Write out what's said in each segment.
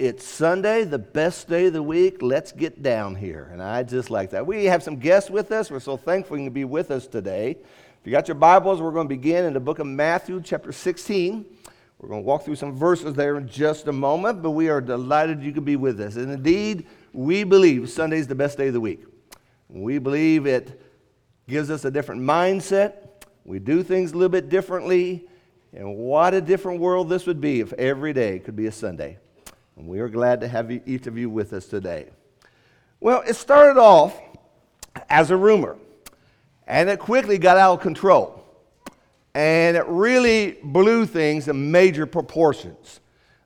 It's Sunday, the best day of the week. Let's get down here. And I just like that. We have some guests with us. We're so thankful you can be with us today. If you got your Bibles, we're going to begin in the book of Matthew, chapter 16. We're going to walk through some verses there in just a moment, but we are delighted you could be with us. And indeed, we believe Sunday is the best day of the week. We believe it gives us a different mindset. We do things a little bit differently. And what a different world this would be if every day could be a Sunday. And we are glad to have each of you with us today. Well, it started off as a rumor, and it quickly got out of control. And it really blew things in major proportions.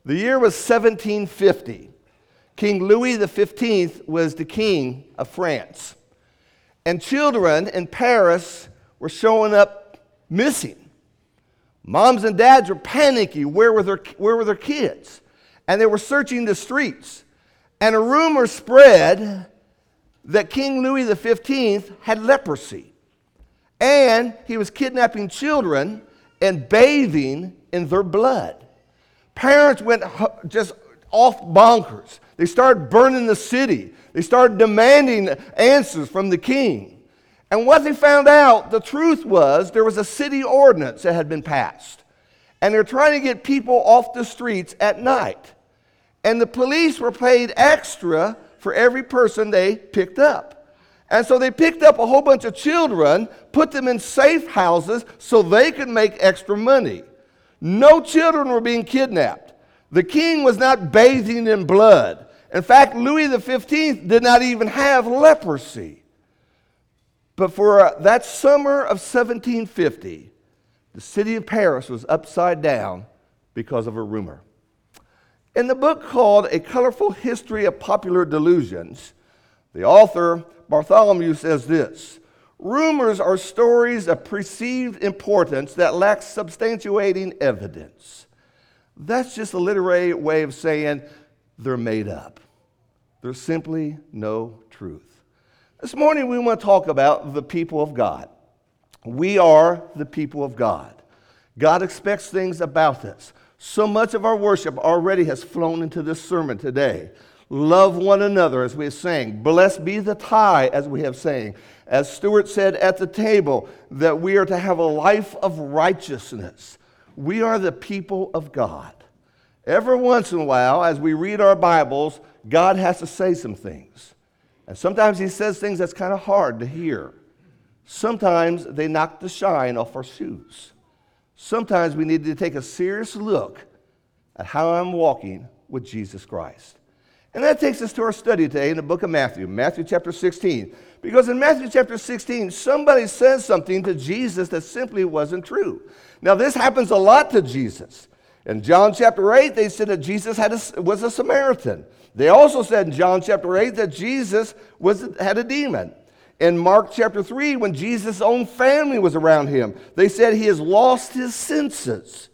The year was 1750. King Louis XV was the king of France. And children in Paris were showing up missing. Moms and dads were panicky. Where were their, where were their kids? And they were searching the streets. And a rumor spread that King Louis XV had leprosy. And he was kidnapping children and bathing in their blood. Parents went just off bonkers. They started burning the city. They started demanding answers from the king. And what they found out, the truth was there was a city ordinance that had been passed. And they're trying to get people off the streets at night. And the police were paid extra for every person they picked up. And so they picked up a whole bunch of children, put them in safe houses so they could make extra money. No children were being kidnapped. The king was not bathing in blood. In fact, Louis XV did not even have leprosy. But for uh, that summer of 1750, the city of Paris was upside down because of a rumor. In the book called A Colorful History of Popular Delusions, the author Bartholomew says this Rumors are stories of perceived importance that lack substantiating evidence. That's just a literary way of saying they're made up. There's simply no truth. This morning, we want to talk about the people of God. We are the people of God. God expects things about us. So much of our worship already has flown into this sermon today. Love one another, as we have sang. Blessed be the tie, as we have sang. As Stuart said at the table, that we are to have a life of righteousness. We are the people of God. Every once in a while, as we read our Bibles, God has to say some things. And sometimes he says things that's kind of hard to hear. Sometimes they knock the shine off our shoes. Sometimes we need to take a serious look at how I'm walking with Jesus Christ. And that takes us to our study today in the book of Matthew, Matthew chapter 16. Because in Matthew chapter 16, somebody says something to Jesus that simply wasn't true. Now, this happens a lot to Jesus. In John chapter 8, they said that Jesus had a, was a Samaritan. They also said in John chapter 8 that Jesus was, had a demon. In Mark chapter 3, when Jesus' own family was around him, they said he has lost his senses.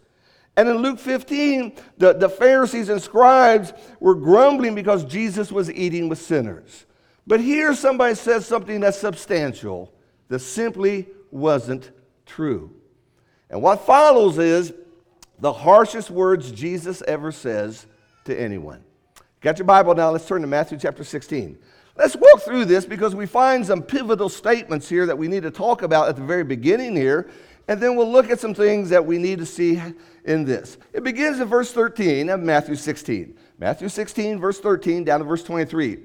And in Luke 15, the, the Pharisees and scribes were grumbling because Jesus was eating with sinners. But here somebody says something that's substantial that simply wasn't true. And what follows is the harshest words Jesus ever says to anyone. Got your Bible now? Let's turn to Matthew chapter 16. Let's walk through this because we find some pivotal statements here that we need to talk about at the very beginning here, and then we'll look at some things that we need to see in this. It begins in verse 13 of Matthew 16. Matthew 16, verse 13, down to verse 23.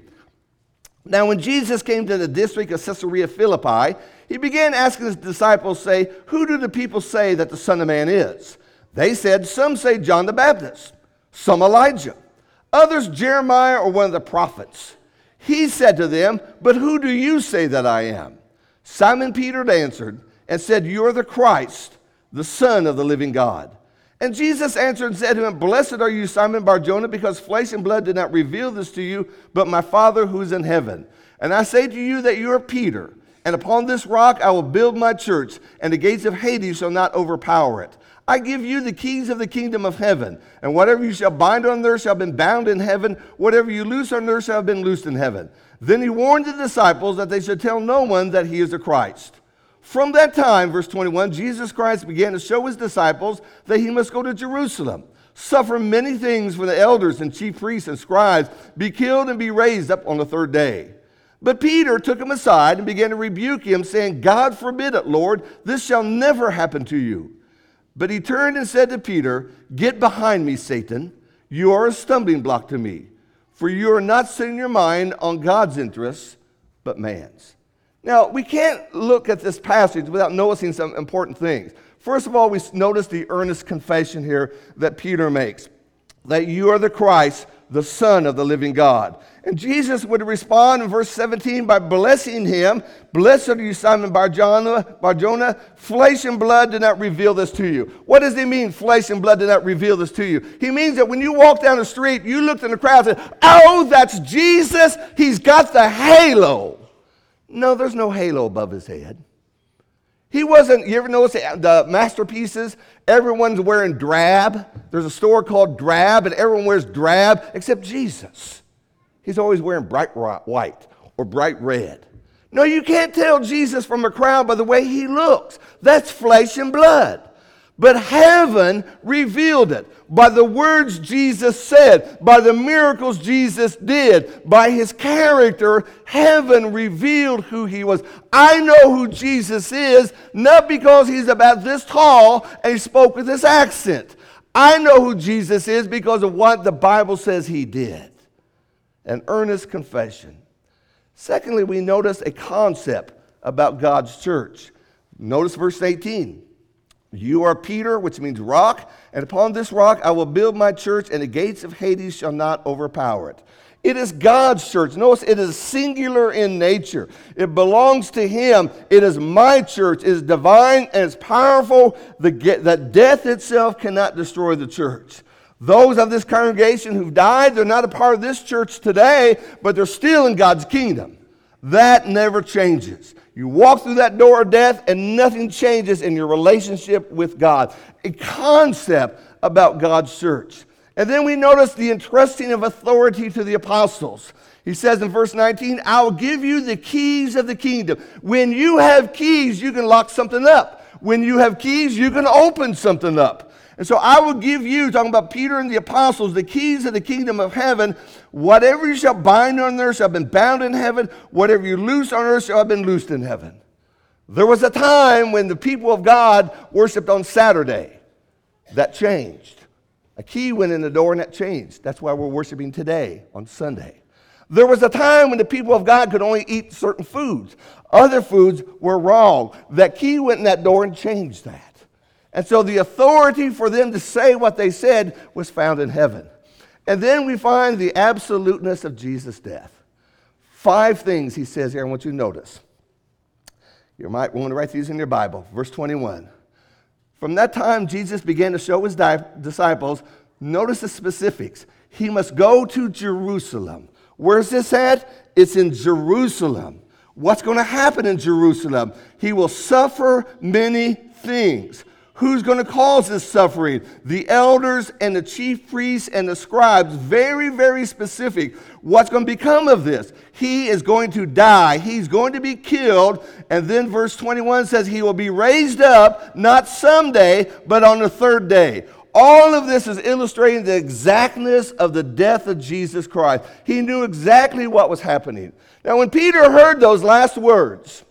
Now, when Jesus came to the district of Caesarea Philippi, he began asking his disciples, say, Who do the people say that the Son of Man is? They said, Some say John the Baptist, some Elijah Others, Jeremiah or one of the prophets. He said to them, But who do you say that I am? Simon Peter answered and said, You are the Christ, the Son of the living God. And Jesus answered and said to him, Blessed are you, Simon Barjona, because flesh and blood did not reveal this to you, but my Father who is in heaven. And I say to you that you are Peter, and upon this rock I will build my church, and the gates of Hades shall not overpower it. I give you the keys of the kingdom of heaven. And whatever you shall bind on earth shall be bound in heaven. Whatever you loose on earth shall have been loosed in heaven. Then he warned the disciples that they should tell no one that he is the Christ. From that time, verse 21, Jesus Christ began to show his disciples that he must go to Jerusalem, suffer many things from the elders and chief priests and scribes, be killed and be raised up on the third day. But Peter took him aside and began to rebuke him, saying, God forbid it, Lord, this shall never happen to you. But he turned and said to Peter, Get behind me, Satan. You are a stumbling block to me, for you are not setting your mind on God's interests, but man's. Now, we can't look at this passage without noticing some important things. First of all, we notice the earnest confession here that Peter makes that you are the Christ, the Son of the living God. And Jesus would respond in verse 17 by blessing him. Blessed are you, Simon Barjona, Barjona. Flesh and blood did not reveal this to you. What does he mean, flesh and blood did not reveal this to you? He means that when you walk down the street, you looked in the crowd and said, Oh, that's Jesus. He's got the halo. No, there's no halo above his head. He wasn't, you ever notice the masterpieces? Everyone's wearing drab. There's a store called Drab, and everyone wears drab except Jesus. He's always wearing bright white or bright red. No, you can't tell Jesus from a crowd by the way he looks. That's flesh and blood. But heaven revealed it by the words Jesus said, by the miracles Jesus did, by his character. Heaven revealed who he was. I know who Jesus is, not because he's about this tall and spoke with this accent. I know who Jesus is because of what the Bible says he did an earnest confession. Secondly, we notice a concept about God's church. Notice verse 18. You are Peter, which means rock, and upon this rock I will build my church, and the gates of Hades shall not overpower it. It is God's church. Notice it is singular in nature. It belongs to Him. It is my church. It is divine and it's powerful that death itself cannot destroy the church. Those of this congregation who've died, they're not a part of this church today, but they're still in God's kingdom. That never changes. You walk through that door of death and nothing changes in your relationship with God. A concept about God's church. And then we notice the entrusting of authority to the apostles. He says in verse 19, I'll give you the keys of the kingdom. When you have keys, you can lock something up. When you have keys, you can open something up. And so I will give you, talking about Peter and the apostles, the keys of the kingdom of heaven. Whatever you shall bind on earth shall have been bound in heaven. Whatever you loose on earth shall have been loosed in heaven. There was a time when the people of God worshiped on Saturday. That changed. A key went in the door and that changed. That's why we're worshiping today on Sunday. There was a time when the people of God could only eat certain foods. Other foods were wrong. That key went in that door and changed that. And so the authority for them to say what they said was found in heaven. And then we find the absoluteness of Jesus' death. Five things he says here, I want you to notice. You might want to write these in your Bible. Verse 21. From that time, Jesus began to show his di- disciples, notice the specifics. He must go to Jerusalem. Where's this at? It's in Jerusalem. What's going to happen in Jerusalem? He will suffer many things. Who's going to cause this suffering? The elders and the chief priests and the scribes. Very, very specific. What's going to become of this? He is going to die. He's going to be killed. And then verse 21 says he will be raised up, not someday, but on the third day. All of this is illustrating the exactness of the death of Jesus Christ. He knew exactly what was happening. Now, when Peter heard those last words,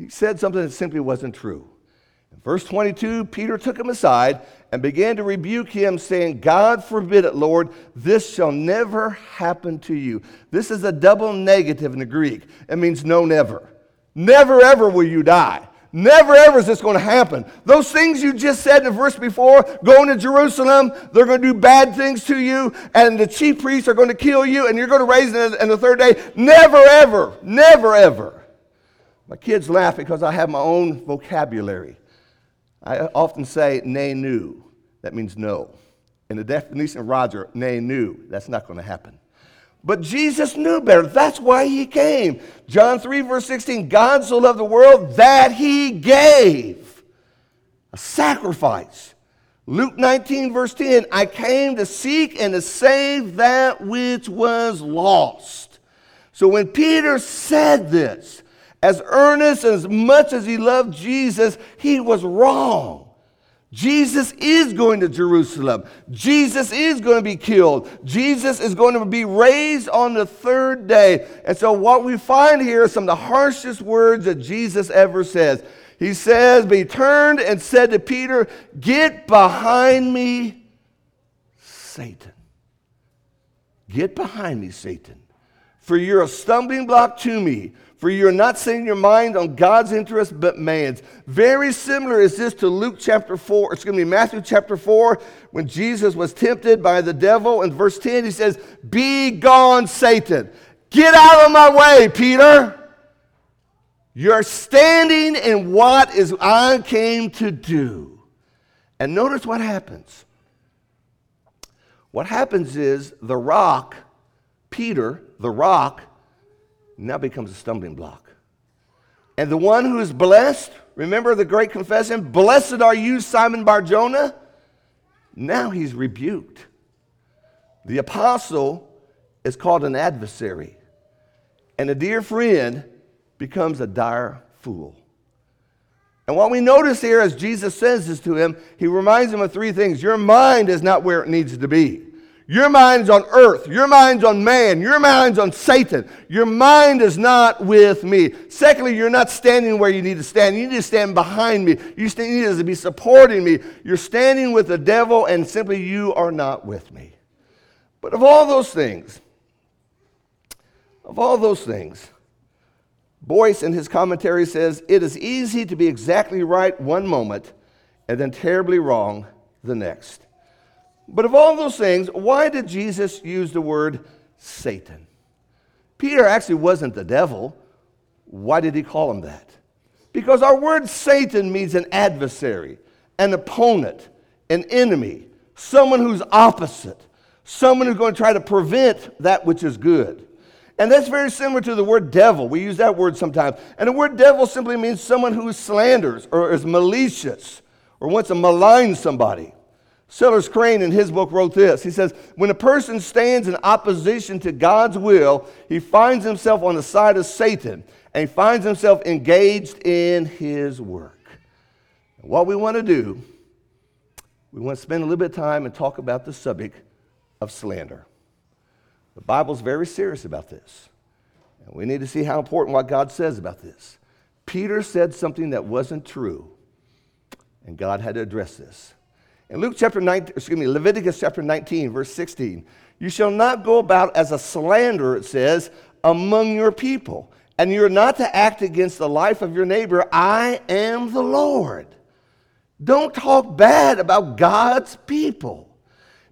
he said something that simply wasn't true. In verse 22, Peter took him aside and began to rebuke him, saying, God forbid it, Lord, this shall never happen to you. This is a double negative in the Greek. It means no, never. Never, ever will you die. Never, ever is this going to happen. Those things you just said in the verse before, going to Jerusalem, they're going to do bad things to you, and the chief priests are going to kill you, and you're going to raise in the third day. Never, ever, never, ever. My kids laugh because I have my own vocabulary. I often say, nay, new. That means no. In the definition of Roger, nay, new. That's not going to happen. But Jesus knew better. That's why he came. John 3, verse 16 God so loved the world that he gave a sacrifice. Luke 19, verse 10 I came to seek and to save that which was lost. So when Peter said this, as earnest and as much as he loved Jesus, he was wrong. Jesus is going to Jerusalem. Jesus is going to be killed. Jesus is going to be raised on the third day. And so, what we find here are some of the harshest words that Jesus ever says. He says, But he turned and said to Peter, Get behind me, Satan. Get behind me, Satan. For you're a stumbling block to me for you're not setting your mind on God's interest but man's. Very similar is this to Luke chapter 4, excuse me, Matthew chapter 4, when Jesus was tempted by the devil. In verse 10, he says, Be gone, Satan. Get out of my way, Peter. You're standing in what is I came to do. And notice what happens. What happens is the rock, Peter, the rock, now becomes a stumbling block. And the one who is blessed, remember the great confession, blessed are you, Simon Barjona. Now he's rebuked. The apostle is called an adversary, and a dear friend becomes a dire fool. And what we notice here as Jesus says this to him, he reminds him of three things. Your mind is not where it needs to be. Your mind's on earth. Your mind's on man. Your mind's on Satan. Your mind is not with me. Secondly, you're not standing where you need to stand. You need to stand behind me. You need to be supporting me. You're standing with the devil, and simply you are not with me. But of all those things, of all those things, Boice in his commentary says, It is easy to be exactly right one moment and then terribly wrong the next. But of all those things, why did Jesus use the word Satan? Peter actually wasn't the devil. Why did he call him that? Because our word Satan means an adversary, an opponent, an enemy, someone who's opposite, someone who's going to try to prevent that which is good. And that's very similar to the word devil. We use that word sometimes. And the word devil simply means someone who slanders or is malicious or wants to malign somebody. Silas Crane, in his book, wrote this. He says, When a person stands in opposition to God's will, he finds himself on the side of Satan and he finds himself engaged in his work. And what we want to do, we want to spend a little bit of time and talk about the subject of slander. The Bible's very serious about this. And we need to see how important what God says about this. Peter said something that wasn't true, and God had to address this. In Luke chapter 19, excuse me, Leviticus chapter 19, verse 16, you shall not go about as a slanderer, it says, among your people. And you're not to act against the life of your neighbor. I am the Lord. Don't talk bad about God's people.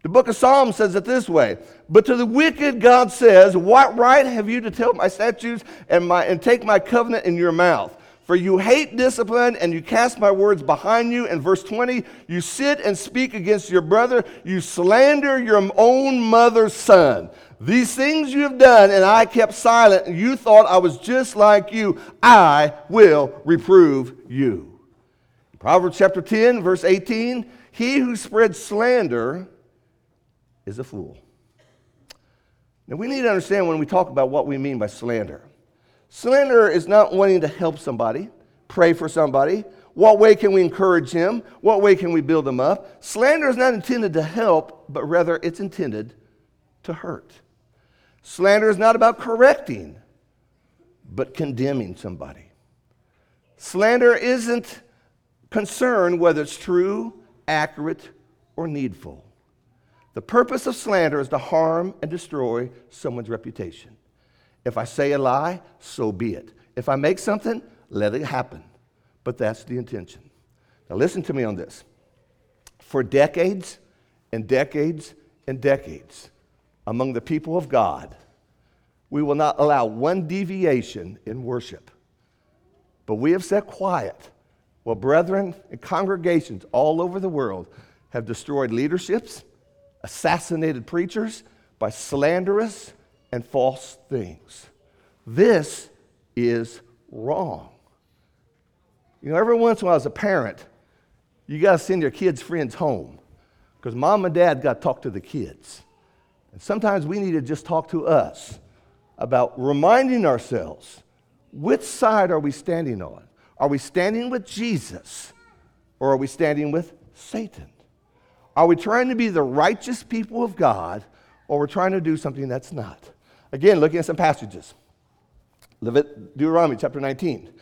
The book of Psalms says it this way But to the wicked, God says, What right have you to tell my statutes and, my, and take my covenant in your mouth? For you hate discipline and you cast my words behind you. In verse 20, you sit and speak against your brother. You slander your own mother's son. These things you have done, and I kept silent, and you thought I was just like you. I will reprove you. Proverbs chapter 10, verse 18 He who spreads slander is a fool. Now, we need to understand when we talk about what we mean by slander. Slander is not wanting to help somebody, pray for somebody. What way can we encourage him? What way can we build him up? Slander is not intended to help, but rather it's intended to hurt. Slander is not about correcting, but condemning somebody. Slander isn't concerned whether it's true, accurate, or needful. The purpose of slander is to harm and destroy someone's reputation. If I say a lie, so be it. If I make something, let it happen. But that's the intention. Now, listen to me on this. For decades and decades and decades, among the people of God, we will not allow one deviation in worship. But we have sat quiet while brethren and congregations all over the world have destroyed leaderships, assassinated preachers by slanderous and false things. This is wrong. You know, every once in a while, as a parent, you got to send your kids' friends home because mom and dad got to talk to the kids. And sometimes we need to just talk to us about reminding ourselves which side are we standing on? Are we standing with Jesus or are we standing with Satan? Are we trying to be the righteous people of God or we're trying to do something that's not? Again, looking at some passages. Deuteronomy chapter 19.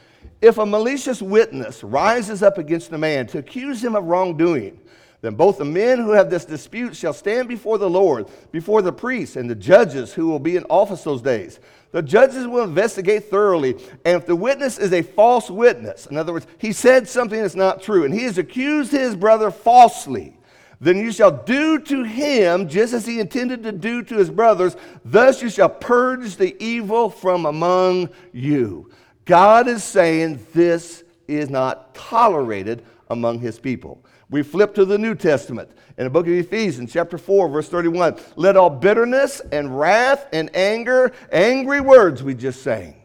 If a malicious witness rises up against a man to accuse him of wrongdoing, then both the men who have this dispute shall stand before the Lord, before the priests and the judges who will be in office those days. The judges will investigate thoroughly, and if the witness is a false witness, in other words, he said something that's not true, and he has accused his brother falsely, then you shall do to him just as he intended to do to his brothers. Thus you shall purge the evil from among you. God is saying this is not tolerated among his people. We flip to the New Testament in the book of Ephesians, chapter 4, verse 31. Let all bitterness and wrath and anger, angry words we just sang,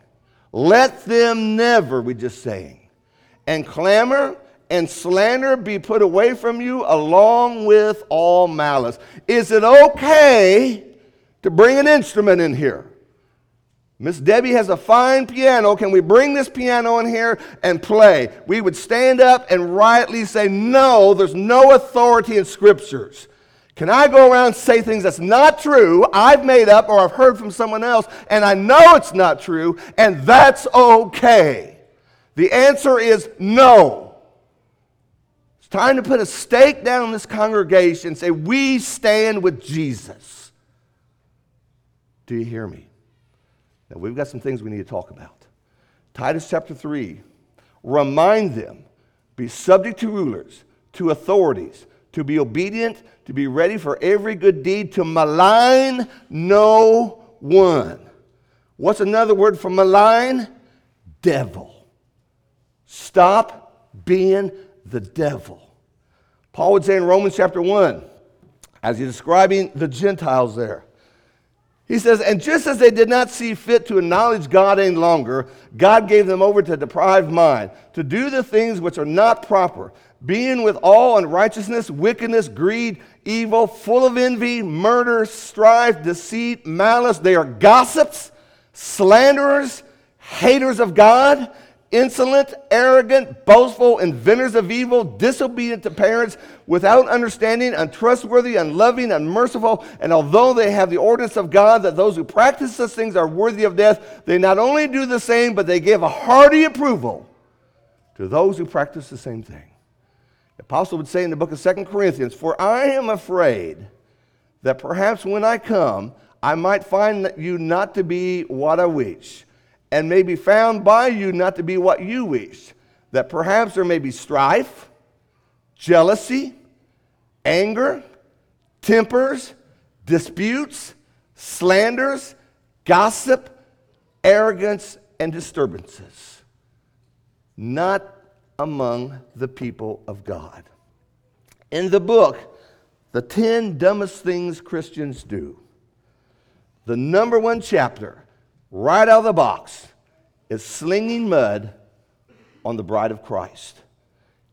let them never, we just sang, and clamor and slander be put away from you along with all malice. Is it okay to bring an instrument in here? Miss Debbie has a fine piano. Can we bring this piano in here and play? We would stand up and rightly say, No, there's no authority in scriptures. Can I go around and say things that's not true, I've made up, or I've heard from someone else, and I know it's not true, and that's okay? The answer is no. Time to put a stake down in this congregation and say, We stand with Jesus. Do you hear me? Now, we've got some things we need to talk about. Titus chapter 3 remind them, be subject to rulers, to authorities, to be obedient, to be ready for every good deed, to malign no one. What's another word for malign? Devil. Stop being the devil. Paul would say in Romans chapter 1, as he's describing the Gentiles there, he says, And just as they did not see fit to acknowledge God any longer, God gave them over to a depraved mind, to do the things which are not proper, being with all unrighteousness, wickedness, greed, evil, full of envy, murder, strife, deceit, malice. They are gossips, slanderers, haters of God insolent, arrogant, boastful, inventors of evil, disobedient to parents, without understanding, untrustworthy, unloving, unmerciful. And although they have the ordinance of God that those who practice such things are worthy of death, they not only do the same, but they give a hearty approval to those who practice the same thing. The apostle would say in the book of Second Corinthians, For I am afraid that perhaps when I come, I might find you not to be what I wish and may be found by you not to be what you wish, that perhaps there may be strife, jealousy, anger, tempers, disputes, slanders, gossip, arrogance, and disturbances. Not among the people of God. In the book, The 10 Dumbest Things Christians Do, the number one chapter right out of the box is slinging mud on the bride of Christ.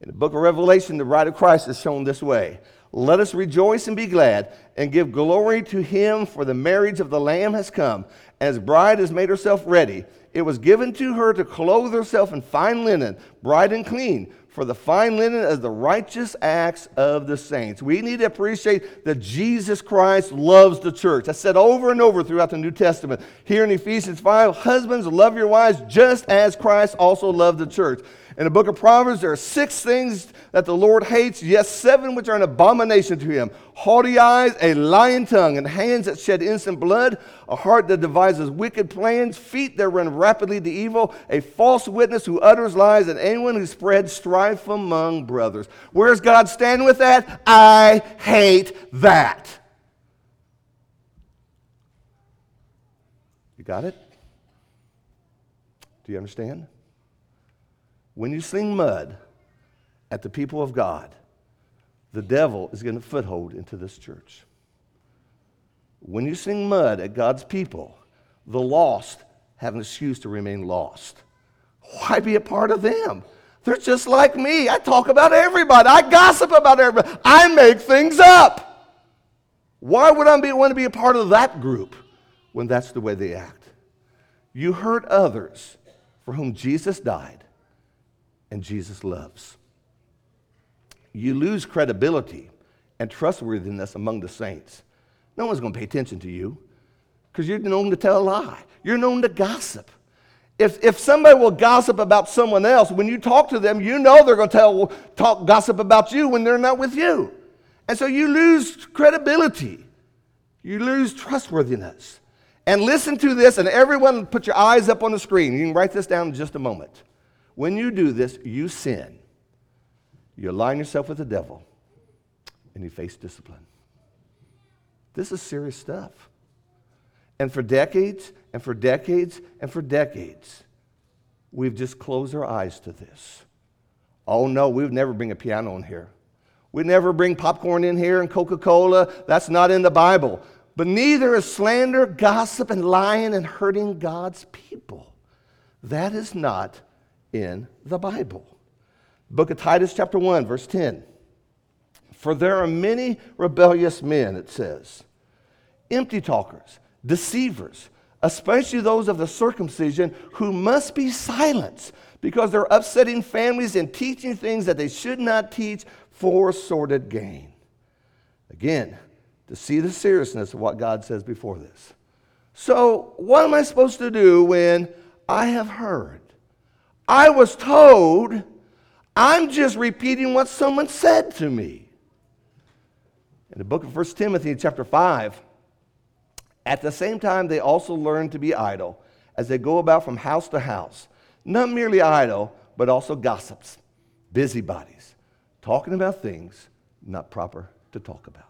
In the book of Revelation, the bride of Christ is shown this way Let us rejoice and be glad and give glory to him, for the marriage of the Lamb has come, As bride has made herself ready. It was given to her to clothe herself in fine linen, bright and clean for the fine linen of the righteous acts of the saints. We need to appreciate that Jesus Christ loves the church. I said over and over throughout the New Testament. Here in Ephesians 5, husbands, love your wives just as Christ also loved the church. In the book of Proverbs, there are six things that the Lord hates, yes, seven which are an abomination to him haughty eyes, a lying tongue, and hands that shed innocent blood, a heart that devises wicked plans, feet that run rapidly to evil, a false witness who utters lies, and anyone who spreads strife among brothers. Where's God standing with that? I hate that. You got it? Do you understand? When you sling mud at the people of God, the devil is getting a foothold into this church. When you sing mud at God's people, the lost have an excuse to remain lost. Why be a part of them? They're just like me. I talk about everybody. I gossip about everybody. I make things up. Why would I be, want to be a part of that group when that's the way they act? You hurt others for whom Jesus died and Jesus loves. you lose credibility and trustworthiness among the saints. No one's going to pay attention to you because you're known to tell a lie. You're known to gossip. If, if somebody will gossip about someone else, when you talk to them, you know they're going to tell, talk gossip about you when they're not with you. And so you lose credibility. You lose trustworthiness. And listen to this, and everyone put your eyes up on the screen. You can write this down in just a moment. When you do this, you sin. You align yourself with the devil, and you face discipline. This is serious stuff. And for decades, and for decades, and for decades, we've just closed our eyes to this. Oh no, we would never bring a piano in here. We never bring popcorn in here and Coca Cola. That's not in the Bible. But neither is slander, gossip, and lying and hurting God's people. That is not in the Bible. Book of Titus, chapter 1, verse 10. For there are many rebellious men, it says, empty talkers, deceivers, especially those of the circumcision, who must be silenced because they're upsetting families and teaching things that they should not teach for sordid gain. Again, to see the seriousness of what God says before this. So, what am I supposed to do when I have heard? I was told, I'm just repeating what someone said to me. In the book of 1 Timothy, chapter 5, at the same time, they also learn to be idle as they go about from house to house. Not merely idle, but also gossips, busybodies talking about things not proper to talk about.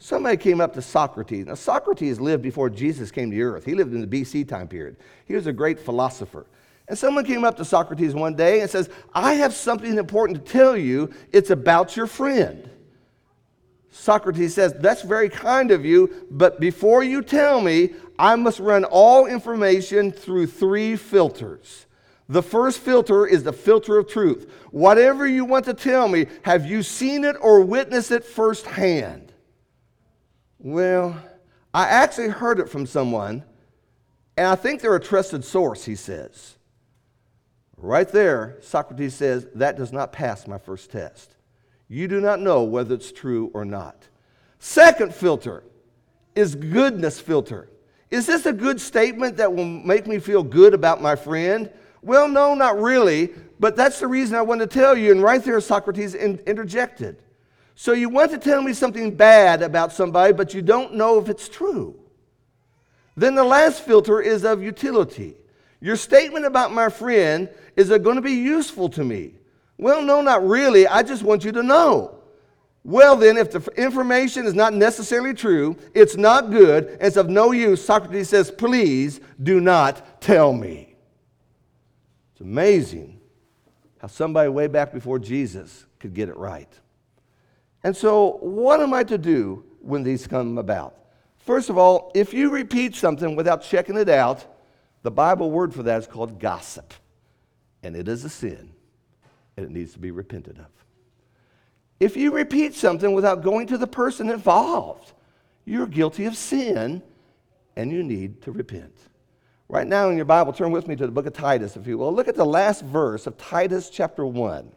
Somebody came up to Socrates. Now, Socrates lived before Jesus came to earth. He lived in the BC time period. He was a great philosopher. And someone came up to Socrates one day and says, I have something important to tell you. It's about your friend. Socrates says, That's very kind of you, but before you tell me, I must run all information through three filters. The first filter is the filter of truth. Whatever you want to tell me, have you seen it or witnessed it firsthand? Well, I actually heard it from someone, and I think they're a trusted source, he says. Right there, Socrates says, that does not pass my first test. You do not know whether it's true or not. Second filter is goodness filter. Is this a good statement that will make me feel good about my friend? Well, no, not really, but that's the reason I want to tell you. And right there, Socrates interjected. So you want to tell me something bad about somebody, but you don't know if it's true. Then the last filter is of utility. Your statement about my friend, is it going to be useful to me? Well, no, not really. I just want you to know. Well, then, if the information is not necessarily true, it's not good, it's of no use, Socrates says, please do not tell me It's amazing how somebody way back before Jesus could get it right. And so, what am I to do when these come about? First of all, if you repeat something without checking it out, the Bible word for that is called gossip. And it is a sin, and it needs to be repented of. If you repeat something without going to the person involved, you're guilty of sin, and you need to repent. Right now in your Bible, turn with me to the book of Titus, if you will. Look at the last verse of Titus chapter 1.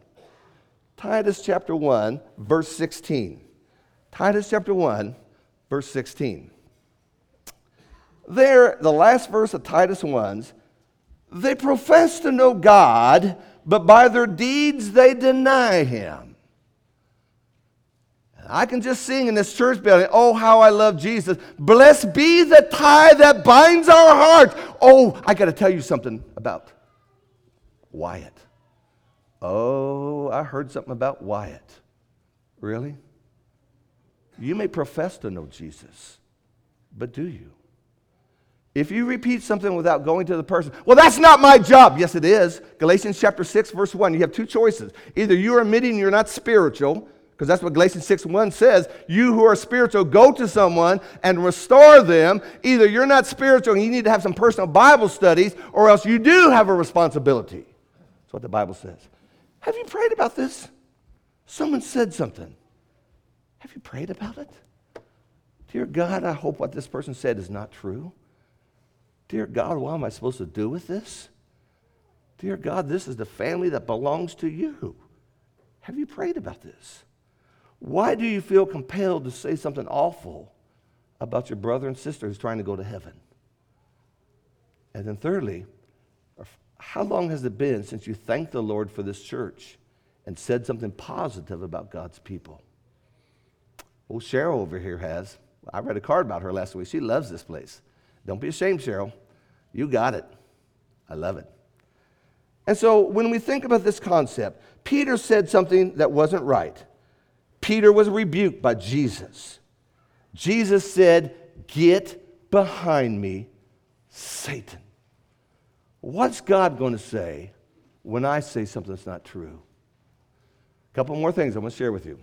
Titus chapter 1, verse 16. Titus chapter 1, verse 16. There, the last verse of Titus 1, they profess to know God, but by their deeds they deny him. I can just sing in this church building, oh, how I love Jesus. Blessed be the tie that binds our hearts. Oh, I got to tell you something about Wyatt. Oh, I heard something about Wyatt. Really? You may profess to know Jesus, but do you? If you repeat something without going to the person, well, that's not my job. Yes, it is. Galatians chapter 6, verse 1. You have two choices. Either you're admitting you're not spiritual, because that's what Galatians 6 1 says. You who are spiritual, go to someone and restore them. Either you're not spiritual and you need to have some personal Bible studies, or else you do have a responsibility. That's what the Bible says. Have you prayed about this? Someone said something. Have you prayed about it? Dear God, I hope what this person said is not true. Dear God, what am I supposed to do with this? Dear God, this is the family that belongs to you. Have you prayed about this? Why do you feel compelled to say something awful about your brother and sister who's trying to go to heaven? And then, thirdly, how long has it been since you thanked the Lord for this church and said something positive about God's people? Well, Cheryl over here has. I read a card about her last week. She loves this place. Don't be ashamed, Cheryl. You got it. I love it. And so when we think about this concept, Peter said something that wasn't right. Peter was rebuked by Jesus. Jesus said, Get behind me, Satan. What's God going to say when I say something that's not true? A couple more things I want to share with you.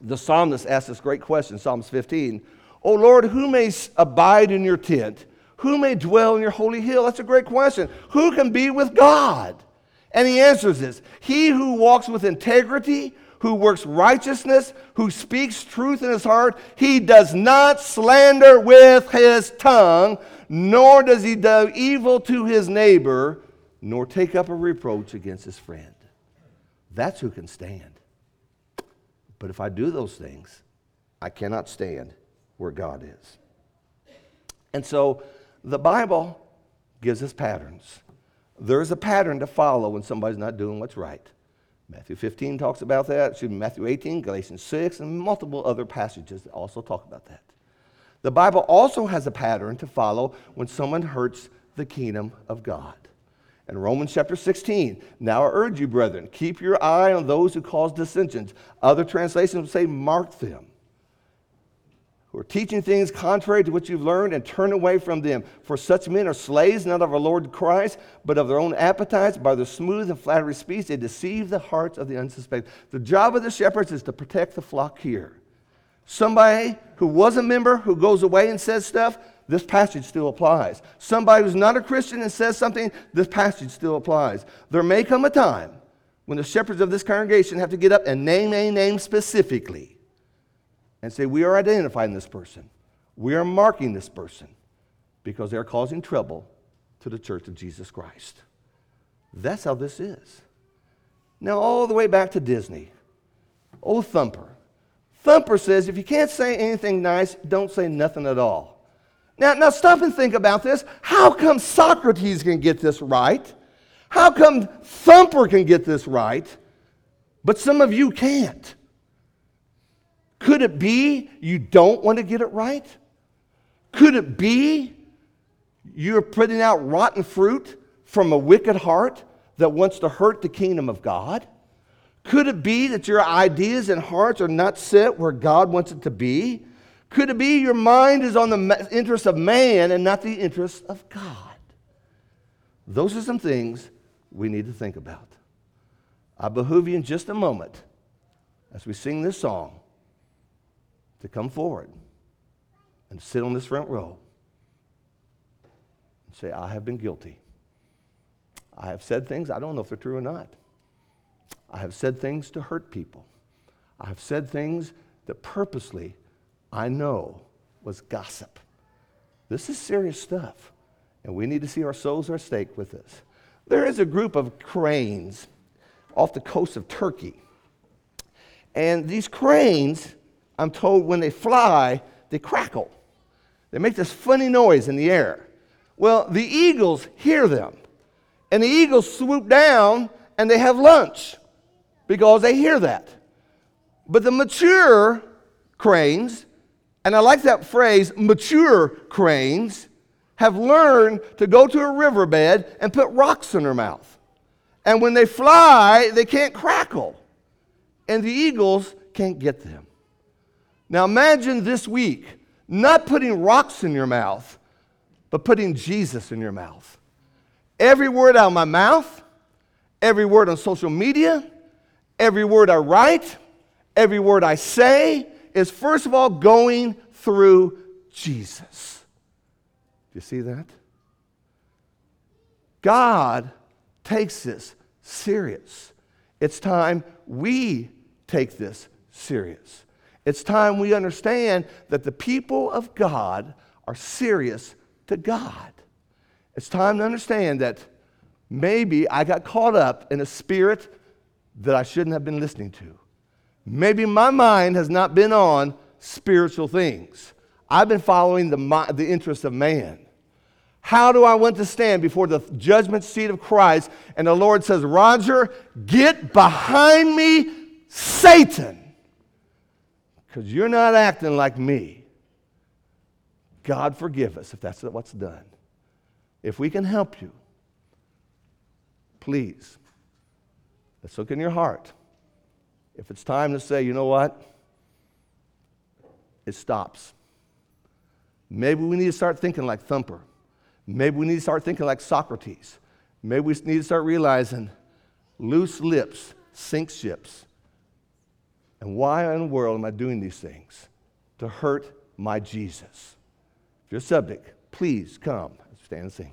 The psalmist asked this great question, Psalms 15. Oh Lord, who may abide in your tent? Who may dwell in your holy hill? That's a great question. Who can be with God? And he answers this He who walks with integrity, who works righteousness, who speaks truth in his heart, he does not slander with his tongue, nor does he do evil to his neighbor, nor take up a reproach against his friend. That's who can stand. But if I do those things, I cannot stand where God is. And so the Bible gives us patterns. There's a pattern to follow when somebody's not doing what's right. Matthew 15 talks about that. Excuse me, Matthew 18, Galatians 6, and multiple other passages that also talk about that. The Bible also has a pattern to follow when someone hurts the kingdom of God. In Romans chapter 16, now I urge you, brethren, keep your eye on those who cause dissensions. Other translations say, mark them who are teaching things contrary to what you've learned and turn away from them. For such men are slaves not of our Lord Christ, but of their own appetites. By their smooth and flattery speech, they deceive the hearts of the unsuspecting. The job of the shepherds is to protect the flock here. Somebody who was a member who goes away and says stuff, this passage still applies. Somebody who's not a Christian and says something, this passage still applies. There may come a time when the shepherds of this congregation have to get up and name a name specifically and say, We are identifying this person. We are marking this person because they're causing trouble to the church of Jesus Christ. That's how this is. Now, all the way back to Disney. Old Thumper. Thumper says, if you can't say anything nice, don't say nothing at all. Now, now stop and think about this. How come Socrates can get this right? How come Thumper can get this right, but some of you can't? Could it be you don't want to get it right? Could it be you're putting out rotten fruit from a wicked heart that wants to hurt the kingdom of God? Could it be that your ideas and hearts are not set where God wants it to be? Could it be your mind is on the interest of man and not the interest of God? Those are some things we need to think about. I behoove you in just a moment as we sing this song to come forward and sit on this front row and say, I have been guilty. I have said things, I don't know if they're true or not. I have said things to hurt people. I have said things that purposely I know was gossip. This is serious stuff, and we need to see our souls are at stake with this. There is a group of cranes off the coast of Turkey. And these cranes I'm told when they fly, they crackle. They make this funny noise in the air. Well, the eagles hear them, and the eagles swoop down and they have lunch because they hear that. But the mature cranes, and I like that phrase, mature cranes, have learned to go to a riverbed and put rocks in their mouth. And when they fly, they can't crackle, and the eagles can't get them. Now imagine this week not putting rocks in your mouth, but putting Jesus in your mouth. Every word out of my mouth, every word on social media, every word I write, every word I say is first of all going through Jesus. Do you see that? God takes this serious. It's time we take this serious. It's time we understand that the people of God are serious to God. It's time to understand that maybe I got caught up in a spirit that I shouldn't have been listening to. Maybe my mind has not been on spiritual things. I've been following the, the interest of man. How do I want to stand before the judgment seat of Christ? And the Lord says, Roger, get behind me, Satan, because you're not acting like me. God forgive us if that's what's done. If we can help you, please, let's look in your heart. If it's time to say, you know what? It stops. Maybe we need to start thinking like Thumper. Maybe we need to start thinking like Socrates. Maybe we need to start realizing loose lips sink ships. And why in the world am I doing these things? To hurt my Jesus. If you're a subject, please come. Stand and sing.